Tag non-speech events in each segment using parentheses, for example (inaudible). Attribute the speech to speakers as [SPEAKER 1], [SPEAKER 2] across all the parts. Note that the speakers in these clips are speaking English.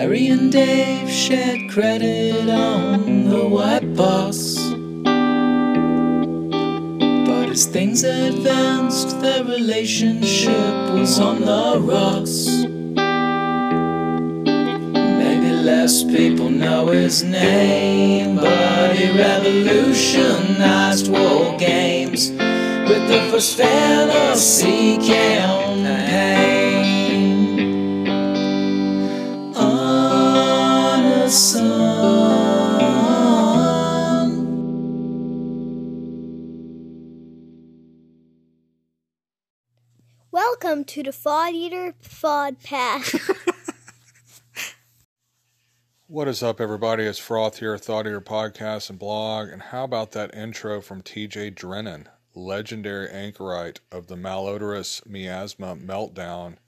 [SPEAKER 1] Gary and Dave shared credit on the white box. But as things advanced, their relationship was on the rocks. Maybe less people know his name, but he revolutionized war games with the first fantasy campaign.
[SPEAKER 2] Welcome to the Fod Eater Fod Pass. (laughs)
[SPEAKER 3] What is up, everybody? It's Froth here, Thought Eater Podcast and blog. And how about that intro from TJ Drennan, legendary anchorite of the malodorous miasma meltdown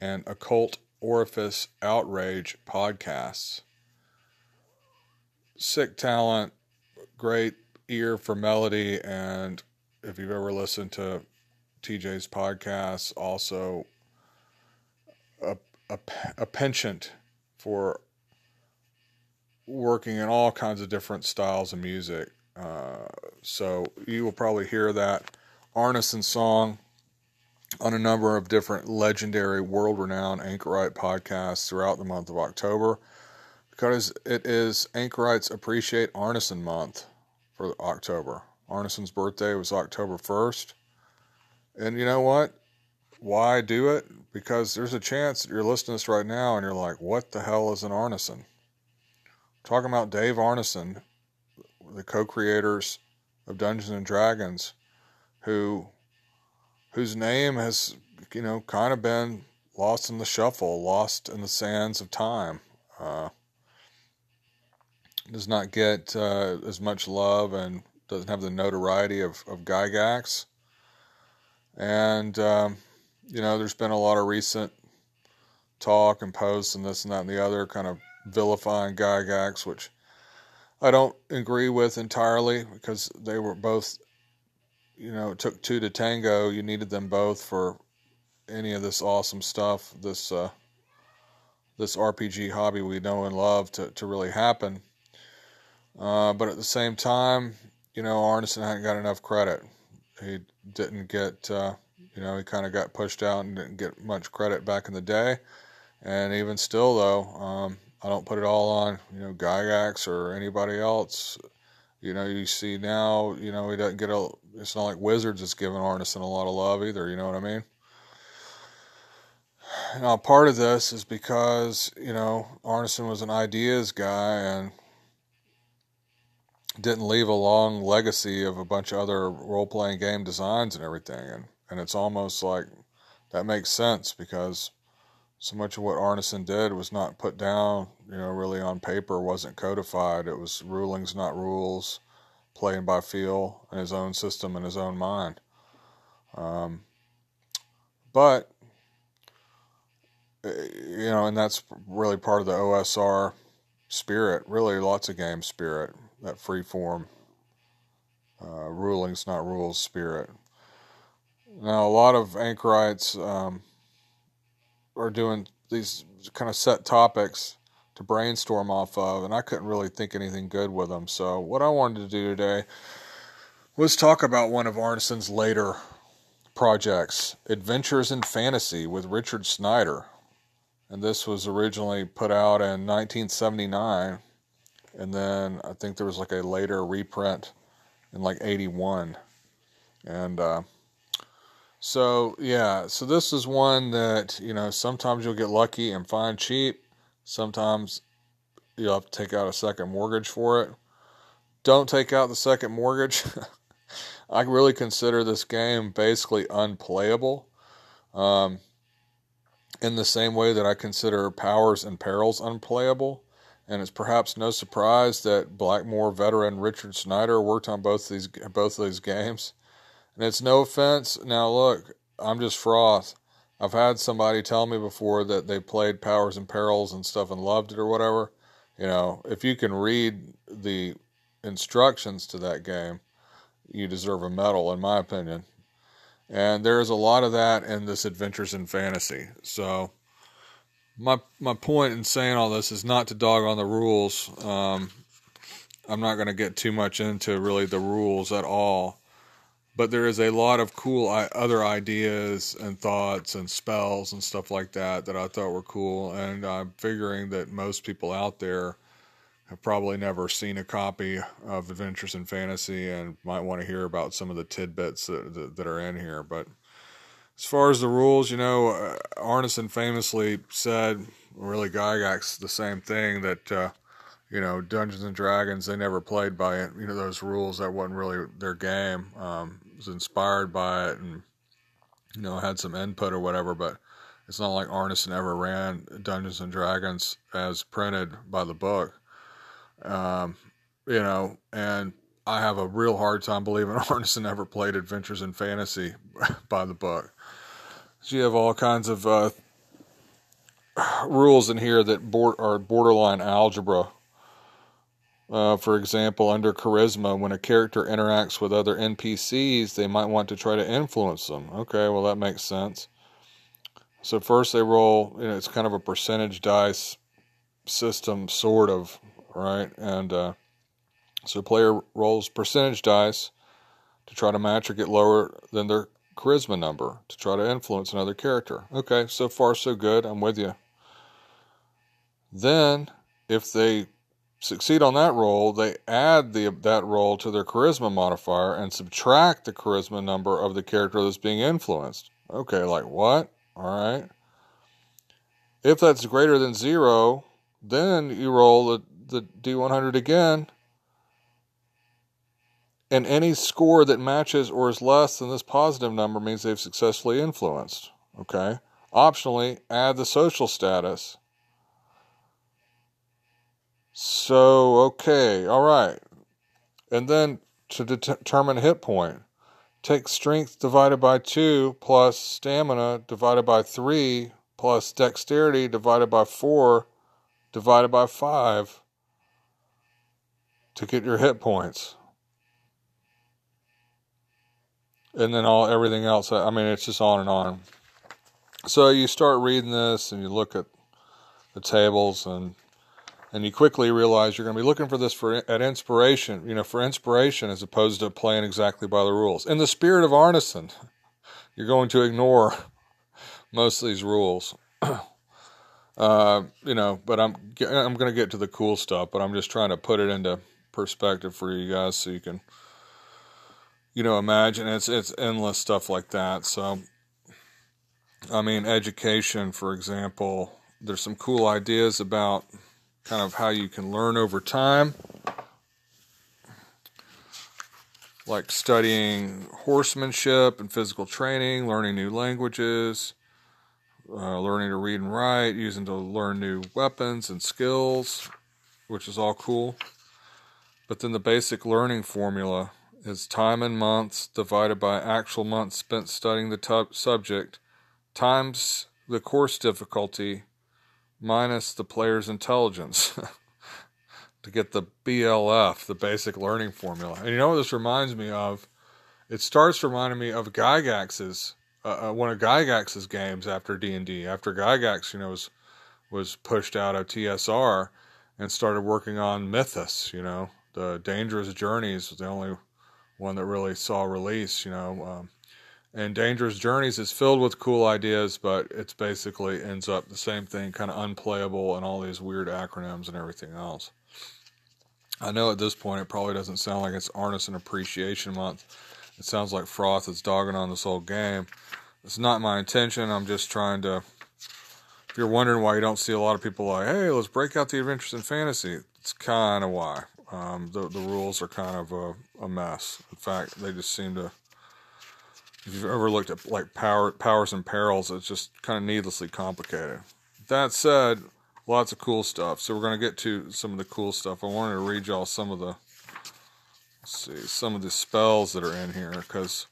[SPEAKER 3] and occult orifice outrage podcasts? Sick talent, great ear for melody, and if you've ever listened to TJ's podcast, also a, a, a penchant for working in all kinds of different styles of music. Uh, so you will probably hear that Arneson song on a number of different legendary, world renowned Anchorite podcasts throughout the month of October because it is Anchorites Appreciate Arneson Month for October. Arneson's birthday was October 1st. And you know what? Why do it? Because there's a chance that you're listening to this right now and you're like, what the hell is an Arneson? talking about Dave Arneson, the co-creators of Dungeons and Dragons, who whose name has, you know, kind of been lost in the shuffle, lost in the sands of time. Uh, does not get uh, as much love and doesn't have the notoriety of, of Gygax. And, um, you know, there's been a lot of recent talk and posts and this and that and the other kind of vilifying Gygax, which I don't agree with entirely because they were both, you know, it took two to tango. You needed them both for any of this awesome stuff, this uh, this RPG hobby we know and love to, to really happen. Uh, but at the same time, you know, Arneson hadn't got enough credit. He didn't get, uh, you know, he kind of got pushed out and didn't get much credit back in the day. And even still, though, um, I don't put it all on, you know, Gygax or anybody else. You know, you see now, you know, he doesn't get a, it's not like Wizards is giving Arneson a lot of love either, you know what I mean? Now, part of this is because, you know, Arneson was an ideas guy and didn't leave a long legacy of a bunch of other role playing game designs and everything. And, and it's almost like that makes sense because so much of what Arneson did was not put down, you know, really on paper, wasn't codified. It was rulings, not rules, playing by feel in his own system and his own mind. Um, but, eh, you know, and that's really part of the OSR spirit, really lots of game spirit, that free form, uh, rulings, not rules spirit. Now, a lot of anchorites, um, are doing these kind of set topics to brainstorm off of, and I couldn't really think anything good with them. So, what I wanted to do today was talk about one of Arneson's later projects, Adventures in Fantasy with Richard Snider. And this was originally put out in 1979, and then I think there was like a later reprint in like 81. And uh, so yeah, so this is one that you know sometimes you'll get lucky and find cheap. Sometimes you'll have to take out a second mortgage for it. Don't take out the second mortgage. (laughs) I really consider this game basically unplayable. Um, in the same way that I consider Powers and Perils unplayable. And it's perhaps no surprise that Blackmoor veteran Richard Snider worked on both these both of these games. And it's no offense. Now, look, I'm just froth. I've had somebody tell me before that they played Powers and Perils and stuff and loved it or whatever. You know, if you can read the instructions to that game, you deserve a medal, in my opinion. And there's a lot of that in this Adventures in Fantasy. So, my my point in saying all this is not to dog on the rules. Um, I'm not going to get too much into really the rules at all, but there is a lot of cool other ideas and thoughts and spells and stuff like that that I thought were cool, and I'm figuring that most people out there have probably never seen a copy of Adventures in Fantasy and might want to hear about some of the tidbits that, that, that are in here, but as far as the rules, you know, uh, Arneson famously said, really Gygax, the same thing that, uh, you know, Dungeons and Dragons, they never played by it. You know, those rules, that wasn't really their game. Um, was inspired by it and, you know, had some input or whatever, but it's not like Arneson ever ran Dungeons and Dragons as printed by the book. Um, you know, and I have a real hard time believing (laughs) Arneson ever played Adventures in Fantasy (laughs) by the book. So you have all kinds of uh, rules in here that board, are borderline algebra. Uh, for example, under charisma, when a character interacts with other NPCs, they might want to try to influence them. Okay, well, that makes sense. So, first they roll, you know, it's kind of a percentage dice system, sort of, right? And uh, so, player rolls percentage dice to try to match or get lower than their charisma number to try to influence another character. Okay, so far so good. I'm with you. Then, if they succeed on that roll, they add the that roll to their charisma modifier and subtract the charisma number of the character that's being influenced. Okay, like what? All right. If that's greater than zero, then you roll the, the D100 again and any score that matches or is less than this positive number means they've successfully influenced. Okay? Optionally, add the social status. So, okay, all right. And then to det- determine hit point, take strength divided by 2 plus stamina divided by 3 plus dexterity divided by 4 divided by 5 to get your hit points. And then all everything else. I mean, it's just on and on. So you start reading this, and you look at the tables, and and you quickly realize you're going to be looking for this for at inspiration. You know, for inspiration as opposed to playing exactly by the rules. In the spirit of Arneson, you're going to ignore most of these rules. (clears throat) uh, you know, but I'm I'm going to get to the cool stuff, but I'm just trying to put it into perspective for you guys so you can you know, imagine it's it's endless stuff like that. So, I mean, education, for example, there's some cool ideas about kind of how you can learn over time, like studying horsemanship and physical training, learning new languages. Uh, learning to read and write, using to learn new weapons and skills, which is all cool. But then the basic learning formula is time in months divided by actual months spent studying the t- subject times the course difficulty minus the player's intelligence (laughs) to get the BLF, the basic learning formula. And you know what this reminds me of? It starts reminding me of Gygax's uh, uh one of Gygax's games after D and D. After Gygax, you know, was was pushed out of TSR and started working on Mythus. You know, the Dangerous Journeys was the only one that really saw release, you know. Um, and Dangerous Journeys is filled with cool ideas, but it's basically ends up the same thing, kind of unplayable and all these weird acronyms and everything else. I know at this point it probably doesn't sound like it's Arneson Appreciation Month. It sounds like Froth is dogging on this whole game. It's not my intention. I'm just trying to. If you're wondering why you don't see a lot of people like, hey, let's break out the adventures in fantasy, it's kind of why. Um, the the rules are kind of a, a mess. In fact, they just seem to. If you've ever looked at like power powers and perils, it's just kind of needlessly complicated. That said, lots of cool stuff. So we're going to get to some of the cool stuff. I wanted to read y'all some of the see some of the spells that are in here because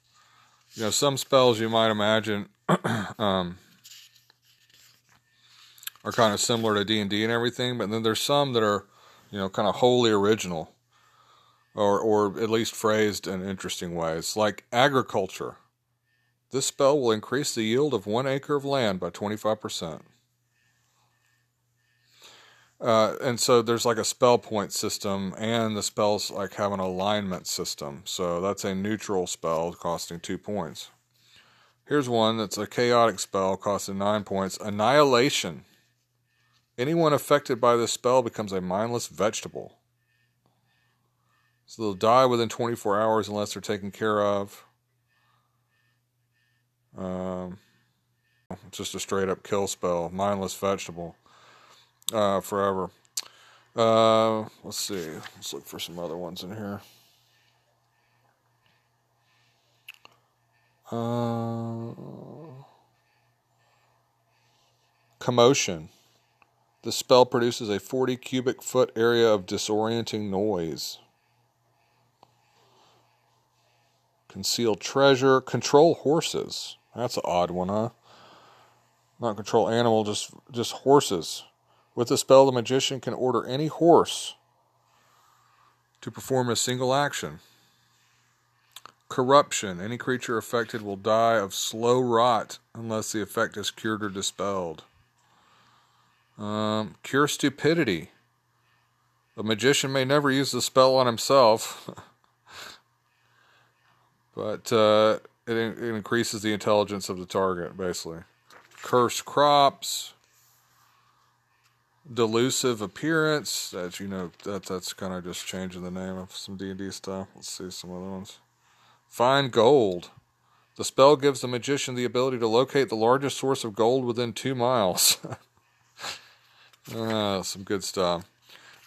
[SPEAKER 3] you know some spells you might imagine (clears throat) um, are kind of similar to D and D and everything, but then there's some that are you know, kind of wholly original, or or at least phrased in interesting ways, like agriculture. This spell will increase the yield of one acre of land by 25%. Uh, and so there's like a spell point system, and the spells like have an alignment system. So that's a neutral spell costing two points. Here's one that's a chaotic spell costing nine points Annihilation. Anyone affected by this spell becomes a mindless vegetable. So they'll die within 24 hours unless they're taken care of. Um, just a straight up kill spell, mindless vegetable uh, forever. Uh, let's see. Let's look for some other ones in here. Uh, commotion. The spell produces a 40 cubic foot area of disorienting noise. Conceal treasure. Control horses. That's an odd one, huh? Not control animal, just just horses. With the spell, the magician can order any horse to perform a single action. Corruption. Any creature affected will die of slow rot unless the effect is cured or dispelled. Um, cure stupidity. The magician may never use the spell on himself, (laughs) but uh, it, it increases the intelligence of the target, basically. Curse crops delusive appearance. That you know that that's kind of just changing the name of some D and D stuff. Let's see some other ones. Find gold. The spell gives the magician the ability to locate the largest source of gold within two miles. (laughs) uh, some good stuff.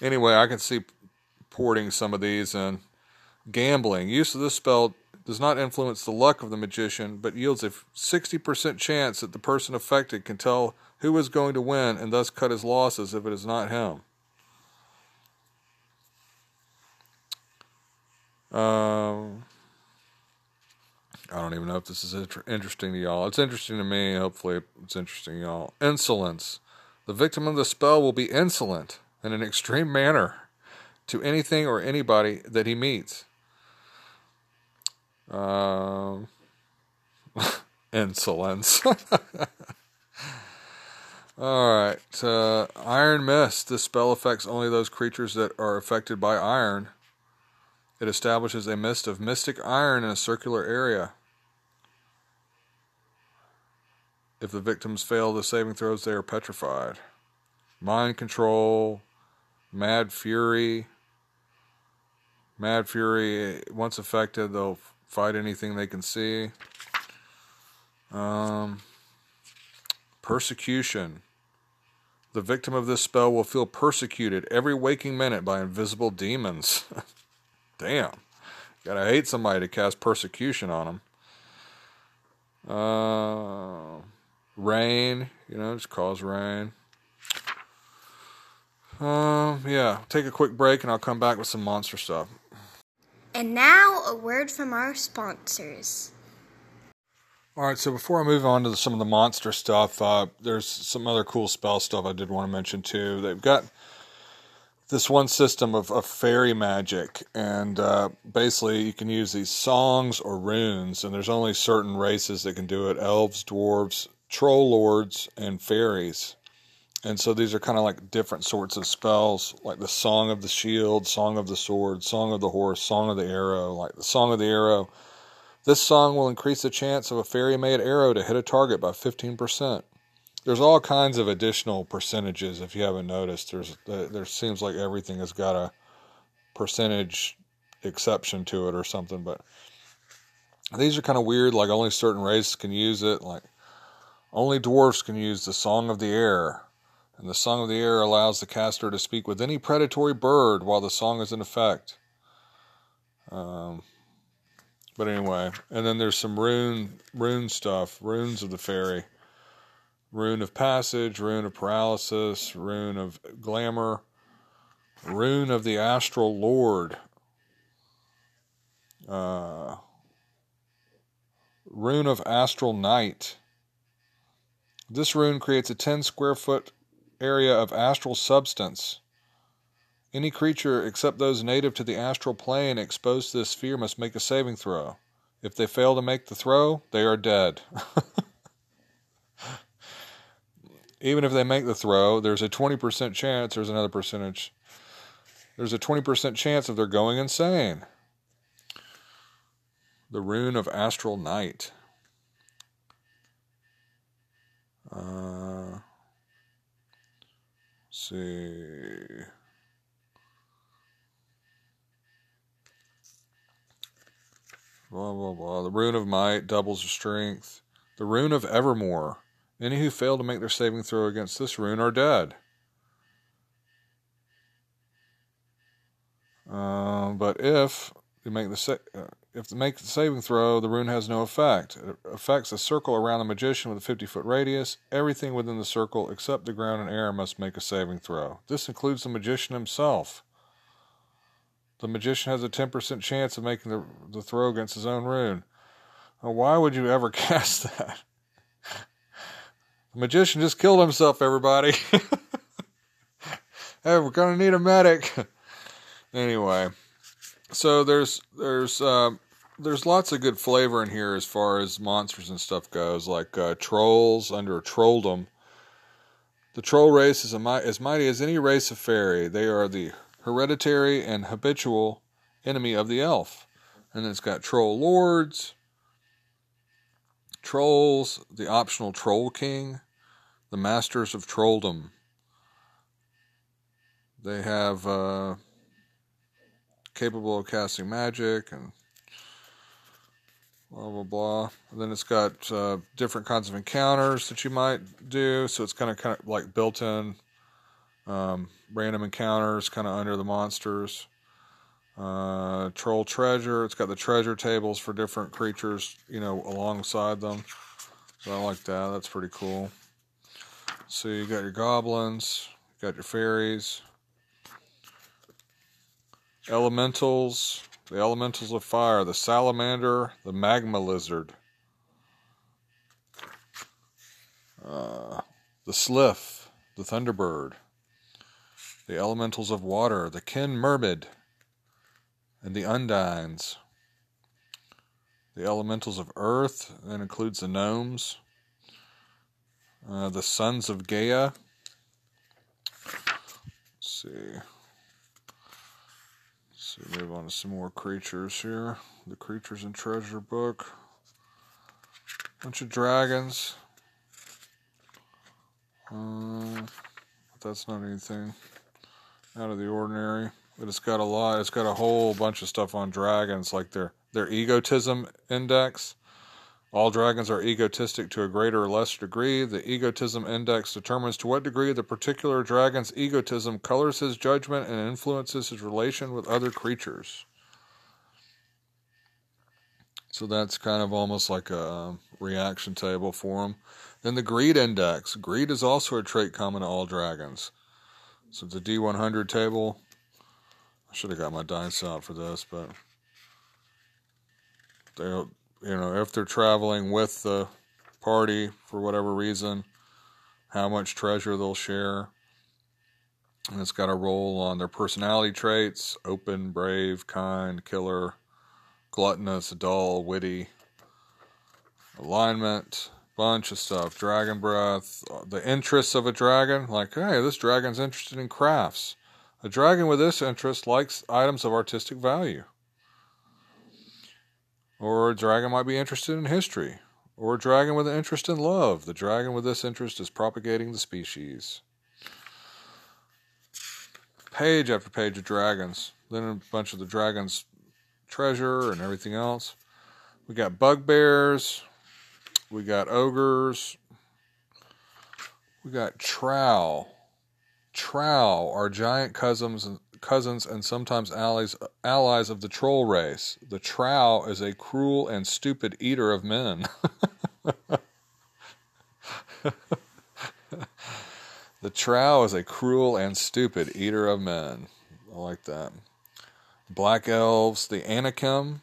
[SPEAKER 3] Anyway, I can see porting some of these and gambling. Use of this spell does not influence the luck of the magician, but yields a 60% chance that the person affected can tell who is going to win and thus cut his losses if it is not him. Um, I don't even know if this is inter- interesting to y'all. It's interesting to me. Hopefully, it's interesting to y'all. Insolence. The victim of the spell will be insolent in an extreme manner to anything or anybody that he meets. Um, (laughs) insolence. (laughs) All right. Uh, Iron Mist. This spell affects only those creatures that are affected by iron. It establishes a mist of mystic iron in a circular area. If the victims fail the saving throws, they are petrified. Mind control, mad fury. Mad fury, once affected, they'll fight anything they can see. Um, Persecution. The victim of this spell will feel persecuted every waking minute by invisible demons. (laughs) Damn. Gotta hate somebody to cast persecution on them. Uh, rain, you know, just cause rain. Um, yeah, take a quick break and I'll come back with some monster stuff.
[SPEAKER 2] And now, a word from our sponsors.
[SPEAKER 3] All right, so before I move on to some of the monster stuff, uh, there's some other cool spell stuff I did want to mention too. They've got this one system of, of fairy magic, and uh, basically you can use these songs or runes, and there's only certain races that can do it elves, dwarves, troll lords, and fairies. And so these are kind of like different sorts of spells, like the Song of the Shield, Song of the Sword, Song of the Horse, Song of the Arrow. Like the Song of the Arrow this song will increase the chance of a fairy made arrow to hit a target by 15%. There's all kinds of additional percentages if you haven't noticed. There's uh, there seems like everything has got a percentage exception to it or something, but these are kind of weird like only certain races can use it, like only dwarfs can use the song of the air. And the song of the air allows the caster to speak with any predatory bird while the song is in effect. Um, but anyway, and then there's some rune rune stuff, runes of the fairy. Rune of passage, rune of paralysis, rune of glamour, rune of the astral lord. Uh, rune of astral night. This rune creates a 10 square foot area of astral substance any creature except those native to the astral plane exposed to this sphere must make a saving throw. If they fail to make the throw, they are dead. (laughs) even if they make the throw, there's a 20% chance, there's another percentage, there's a 20% chance of they're going insane. The rune of astral night. Uh, see. Blah, blah, blah. The rune of might doubles your strength. The rune of evermore. Any who fail to make their saving throw against this rune are dead. Uh, but if they make the sa- if they make the saving throw, the rune has no effect. It affects a circle around the magician with a 50 foot radius. Everything within the circle except the ground and air must make a saving throw. This includes the magician himself. The magician has a 10% chance of making the, the throw against his own rune. Now, why would you ever (laughs) cast that? The magician just killed himself, everybody. (laughs) hey, we're gonna need a medic. (laughs) anyway, so there's there's uh, there's lots of good flavor in here as far as monsters and stuff goes, like uh, trolls under trolldom. The troll race is as mighty as any race of fairy. They are the hereditary and habitual enemy of the elf. And it's got troll lords, trolls, the optional troll king, the masters of trolldom. They have uh, capable of casting magic and blah blah blah. And then it's got uh, different kinds of encounters that you might do. So it's kind of kind of like built-in um, random encounters, kind of under the monsters. Uh, troll treasure. It's got the treasure tables for different creatures, you know, alongside them. So I like that. That's pretty cool. So you got your goblins, you got your fairies, elementals, the elementals of fire, the salamander, the magma lizard, uh, the sylph, the thunderbird, the elementals of water, the kin mermaid, and the undines. The elementals of earth, that includes the gnomes, uh, the sons of Gaia. Let's see. See, move on to some more creatures here. The creatures and treasure book. Bunch of dragons. Uh, that's not anything out of the ordinary. But it's got a lot. It's got a whole bunch of stuff on dragons, like their their egotism index. All dragons are egotistic to a greater or lesser degree. The egotism index determines to what degree the particular dragon's egotism colors his judgment and influences his relation with other creatures. So that's kind of almost like a um, reaction table for him. Then the greed index. Greed is also a trait common to all dragons. So the D100 table. I should have got my dice out for this, but you know, if they're traveling with the party for whatever reason, how much treasure they'll share. And it's got a roll on their personality traits open, brave, kind, killer, gluttonous, dull, witty, alignment, bunch of stuff. Dragon breath, the interests of a dragon. Like, hey, this dragon's interested in crafts. A dragon with this interest likes items of artistic value. Or a dragon might be interested in history. Or a dragon with an interest in love. The dragon with this interest is propagating the species. Page after page of dragons. Then a bunch of the dragons' treasure and everything else. We got bugbears. We got ogres. We got trow. Trow are giant cousins cousins and sometimes allies allies of the troll race. The trow is a cruel and stupid eater of men. (laughs) the trow is a cruel and stupid eater of men. I like that. Black elves, the Anakim.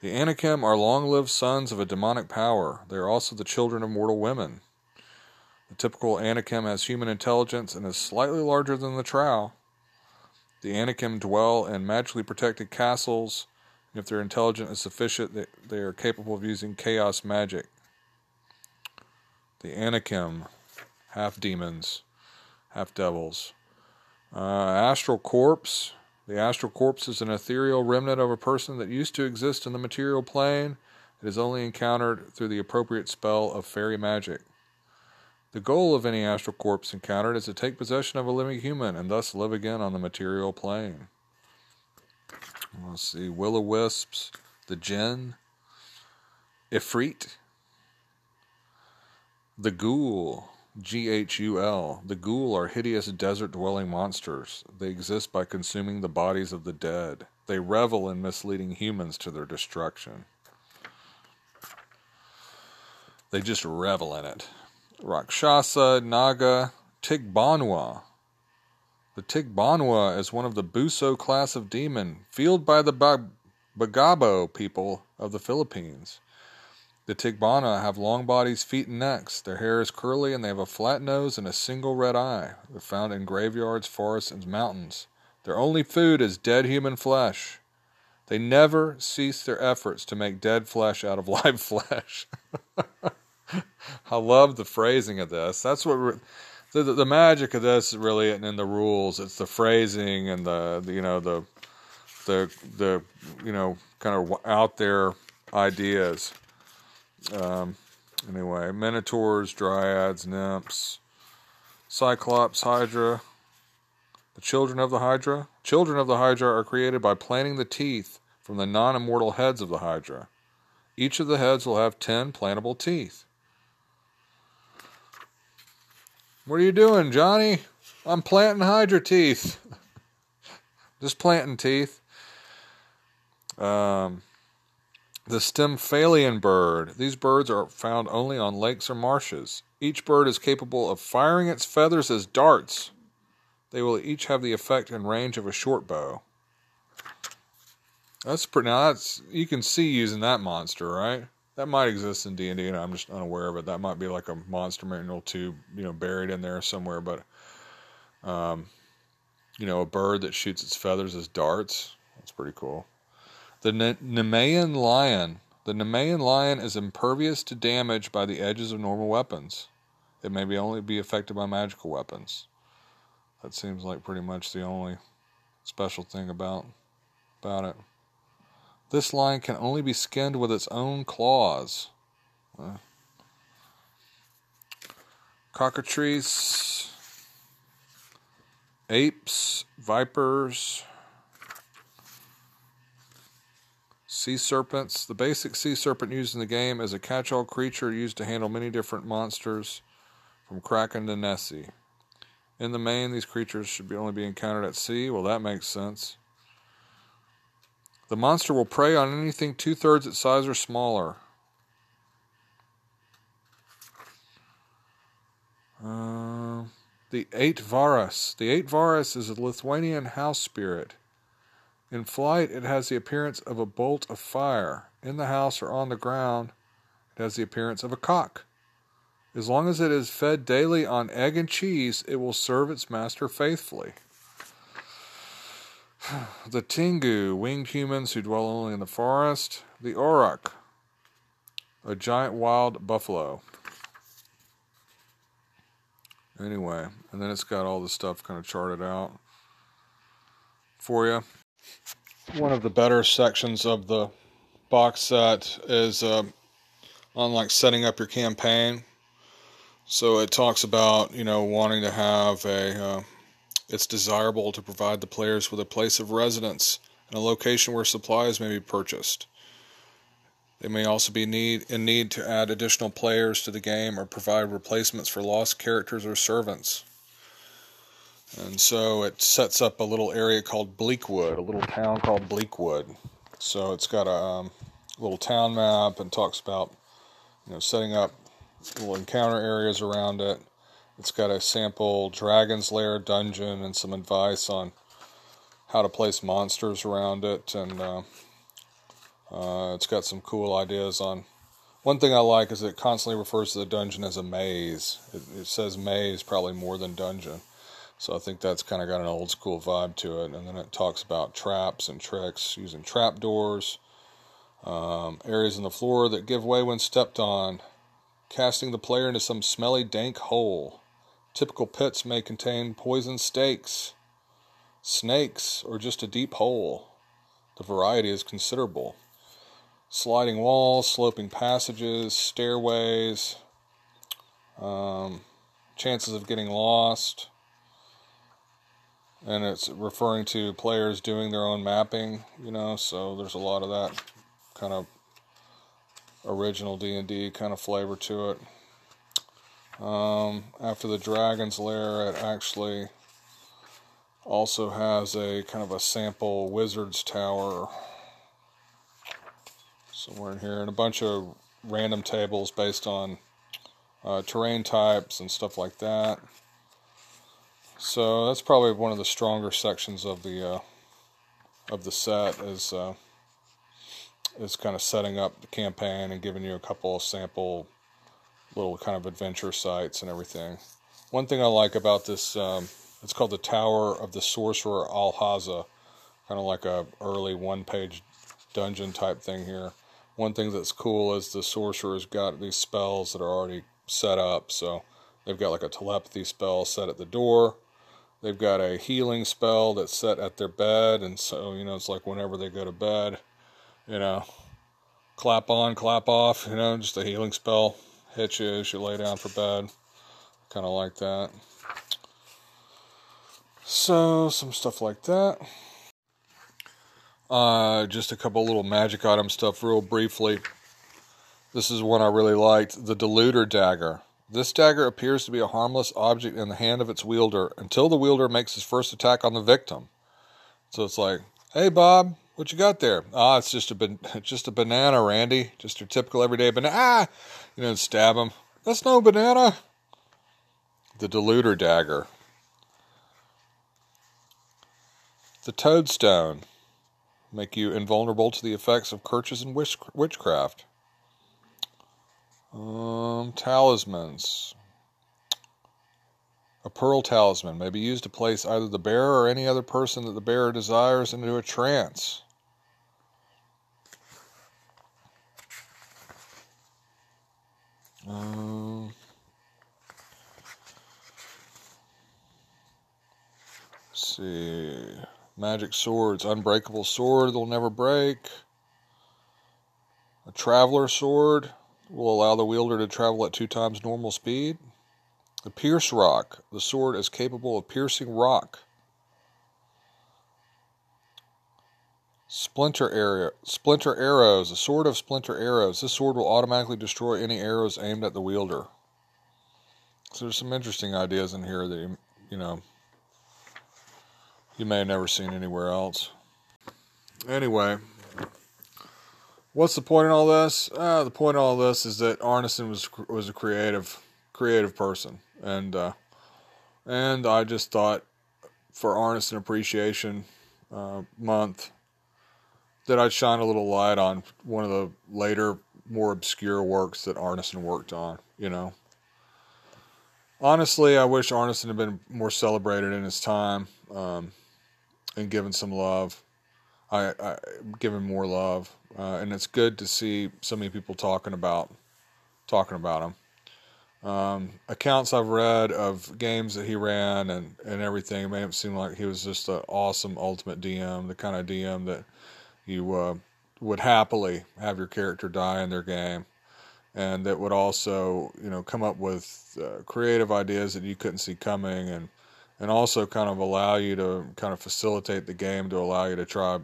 [SPEAKER 3] The Anakim are long lived sons of a demonic power. They are also the children of mortal women. The typical Anakim has human intelligence and is slightly larger than the Trow. The Anakim dwell in magically protected castles, and if their intelligence is sufficient, they, they are capable of using chaos magic. The Anakim half demons, half devils. Uh, astral corpse. The astral corpse is an ethereal remnant of a person that used to exist in the material plane. It is only encountered through the appropriate spell of fairy magic. The goal of any astral corpse encountered is to take possession of a living human and thus live again on the material plane. Let's see, will o wisps, the jinn, ifrit, the ghoul, G H U L. The ghoul are hideous desert dwelling monsters. They exist by consuming the bodies of the dead. They revel in misleading humans to their destruction. They just revel in it. Rakshasa, Naga, Tigbanwa. The Tigbanwa is one of the Buso class of demon, fueled by the Bagobo people of the Philippines. The Tigbanwa have long bodies, feet, and necks. Their hair is curly and they have a flat nose and a single red eye. They're found in graveyards, forests, and mountains. Their only food is dead human flesh. They never cease their efforts to make dead flesh out of (laughs) live flesh. (laughs) (laughs) I love the phrasing of this. That's what the, the, the magic of this really isn't in the rules. It's the phrasing and the, the you know the the the you know kind of out there ideas. Um, anyway, minotaurs, dryads, nymphs, cyclops, hydra. The children of the hydra. Children of the hydra are created by planting the teeth from the non-immortal heads of the hydra. Each of the heads will have ten plantable teeth. What are you doing, Johnny? I'm planting hydra teeth. (laughs) Just planting teeth. Um, the Stymphalian bird. These birds are found only on lakes or marshes. Each bird is capable of firing its feathers as darts. They will each have the effect and range of a short bow. That's pretty. Now that's you can see using that monster, right? That might exist in D and D, and I'm just unaware of it. That might be like a monster manual too, you know, buried in there somewhere. But, um, you know, a bird that shoots its feathers as darts. That's pretty cool. The Nemean lion. The Nemean lion is impervious to damage by the edges of normal weapons. It may be only be affected by magical weapons. That seems like pretty much the only special thing about about it. This lion can only be skinned with its own claws. Cockatrice, apes, vipers, sea serpents. The basic sea serpent used in the game is a catch all creature used to handle many different monsters, from kraken to nessie. In the main, these creatures should be only be encountered at sea. Well, that makes sense. The monster will prey on anything two thirds its size or smaller. Uh, the Aitvaras. The eight Aitvaras is a Lithuanian house spirit. In flight, it has the appearance of a bolt of fire. In the house or on the ground, it has the appearance of a cock. As long as it is fed daily on egg and cheese, it will serve its master faithfully. (sighs) the Tengu, winged humans who dwell only in the forest. The Auroch, a giant wild buffalo. Anyway, and then it's got all the stuff kind of charted out for you. One of the better sections of the box set is uh, on like setting up your campaign. So it talks about you know wanting to have a uh, it's desirable to provide the players with a place of residence and a location where supplies may be purchased. They may also be need, in need to add additional players to the game or provide replacements for lost characters or servants. And so it sets up a little area called Bleakwood, a little town called Bleakwood. So it's got a um, little town map and talks about you know setting up little encounter areas around it it's got a sample Dragon's Lair dungeon and some advice on how to place monsters around it, and uh, uh, it's got some cool ideas on. One thing I like is it constantly refers to the dungeon as a maze. It, it says maze probably more than dungeon, so I think that's kind of got an old school vibe to it. And then it talks about traps and tricks using trap doors, um, areas in the floor that give way when stepped on, casting the player into some smelly dank hole Typical pits may contain poison stakes, snakes, or just a deep hole. The variety is considerable. Sliding walls, sloping passages, stairways, um, chances of getting lost. And it's referring to players doing their own mapping, you know, so there's a lot of that kind of original D&D kind of flavor to it. Um, after the Dragon's Lair, it actually also has a kind of a sample Wizard's Tower somewhere in here, and a bunch of random tables based on uh, terrain types and stuff like that. So that's probably one of the stronger sections of the uh, of the set is uh, is kind of setting up the campaign and giving you a couple of sample little kind of adventure sites and everything. One thing I like about this, um, it's called the Tower of the Sorcerer Alhaza, kind of like a early one-page dungeon type thing here. One thing that's cool is the sorcerer's got these spells that are already set up. So they've got like a telepathy spell set at the door. They've got a healing spell that's set at their bed, and so you know it's like whenever they go to bed, you know, clap on, clap off, you know, just a healing spell hit you as you lay down for bed. Kind of like that. So, some stuff like that. Uh, just a couple little magic item stuff, real briefly. This is one I really liked the Deluder Dagger. This dagger appears to be a harmless object in the hand of its wielder until the wielder makes his first attack on the victim. So it's like, hey, Bob, what you got there? Ah, it's just a ban- (laughs) just a banana, Randy. Just your typical everyday banana. Ah, you know, stab him. That's no banana. The Deluder dagger. The Toadstone. Make you invulnerable to the effects of curses and witch- witchcraft. Um, talismans. A pearl talisman may be used to place either the bearer or any other person that the bearer desires into a trance. Um, see. Magic swords. Unbreakable sword that'll never break. A traveler sword will allow the wielder to travel at two times normal speed. The pierce rock. The sword is capable of piercing rock. Splinter area, splinter arrows. A sword of splinter arrows. This sword will automatically destroy any arrows aimed at the wielder. So there's some interesting ideas in here that you, you know you may have never seen anywhere else. Anyway, what's the point in all this? Uh, the point in all this is that Arneson was was a creative creative person, and uh, and I just thought for Arneson Appreciation uh, Month that I'd shine a little light on one of the later, more obscure works that Arneson worked on. You know, honestly, I wish Arneson had been more celebrated in his time um, and given some love. I, I given more love, uh, and it's good to see so many people talking about talking about him. Um, accounts I've read of games that he ran and, and everything made him seem like he was just an awesome ultimate DM, the kind of DM that you uh, would happily have your character die in their game, and that would also you know come up with uh, creative ideas that you couldn't see coming, and and also kind of allow you to kind of facilitate the game to allow you to try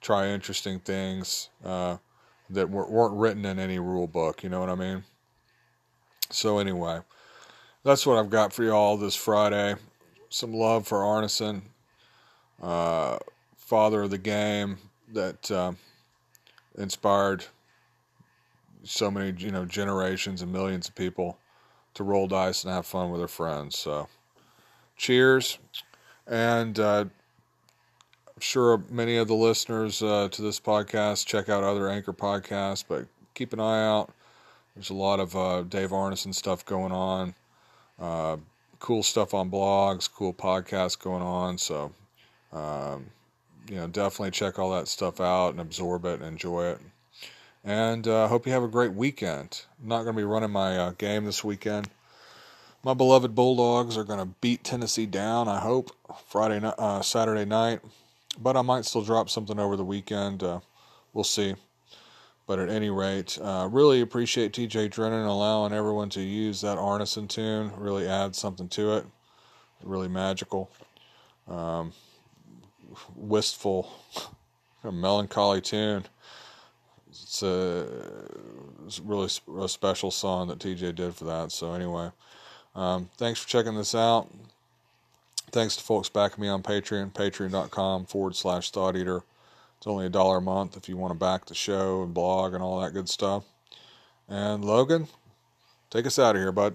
[SPEAKER 3] try interesting things uh, that weren't written in any rule book. You know what I mean? So anyway, that's what I've got for y'all this Friday. Some love for Arneson, uh, father of the game, that uh, inspired so many you know generations and millions of people to roll dice and have fun with their friends. So, cheers, and uh, I'm sure many of the listeners uh, to this podcast check out other Anchor podcasts, but keep an eye out. There's a lot of uh, Dave Arneson stuff going on. Uh, cool stuff on blogs, cool podcasts going on. So, um, you know, definitely check all that stuff out and absorb it and enjoy it. And I uh, hope you have a great weekend. I'm not going to be running my uh, game this weekend. My beloved Bulldogs are going to beat Tennessee down, I hope, Friday uh, Saturday night. But I might still drop something over the weekend. Uh, we'll see. But at any rate, uh, really appreciate TJ Drennan allowing everyone to use that Arneson tune. Really adds something to it. Really magical. Um, wistful, melancholy tune. It's a, it's really a special song that TJ did for that. So anyway, um, thanks for checking this out. Thanks to folks backing me on Patreon, patreon.com forward slash thought eater. It's only a dollar a month if you want to back the show and blog and all that good stuff. And Logan, take us out of here, bud.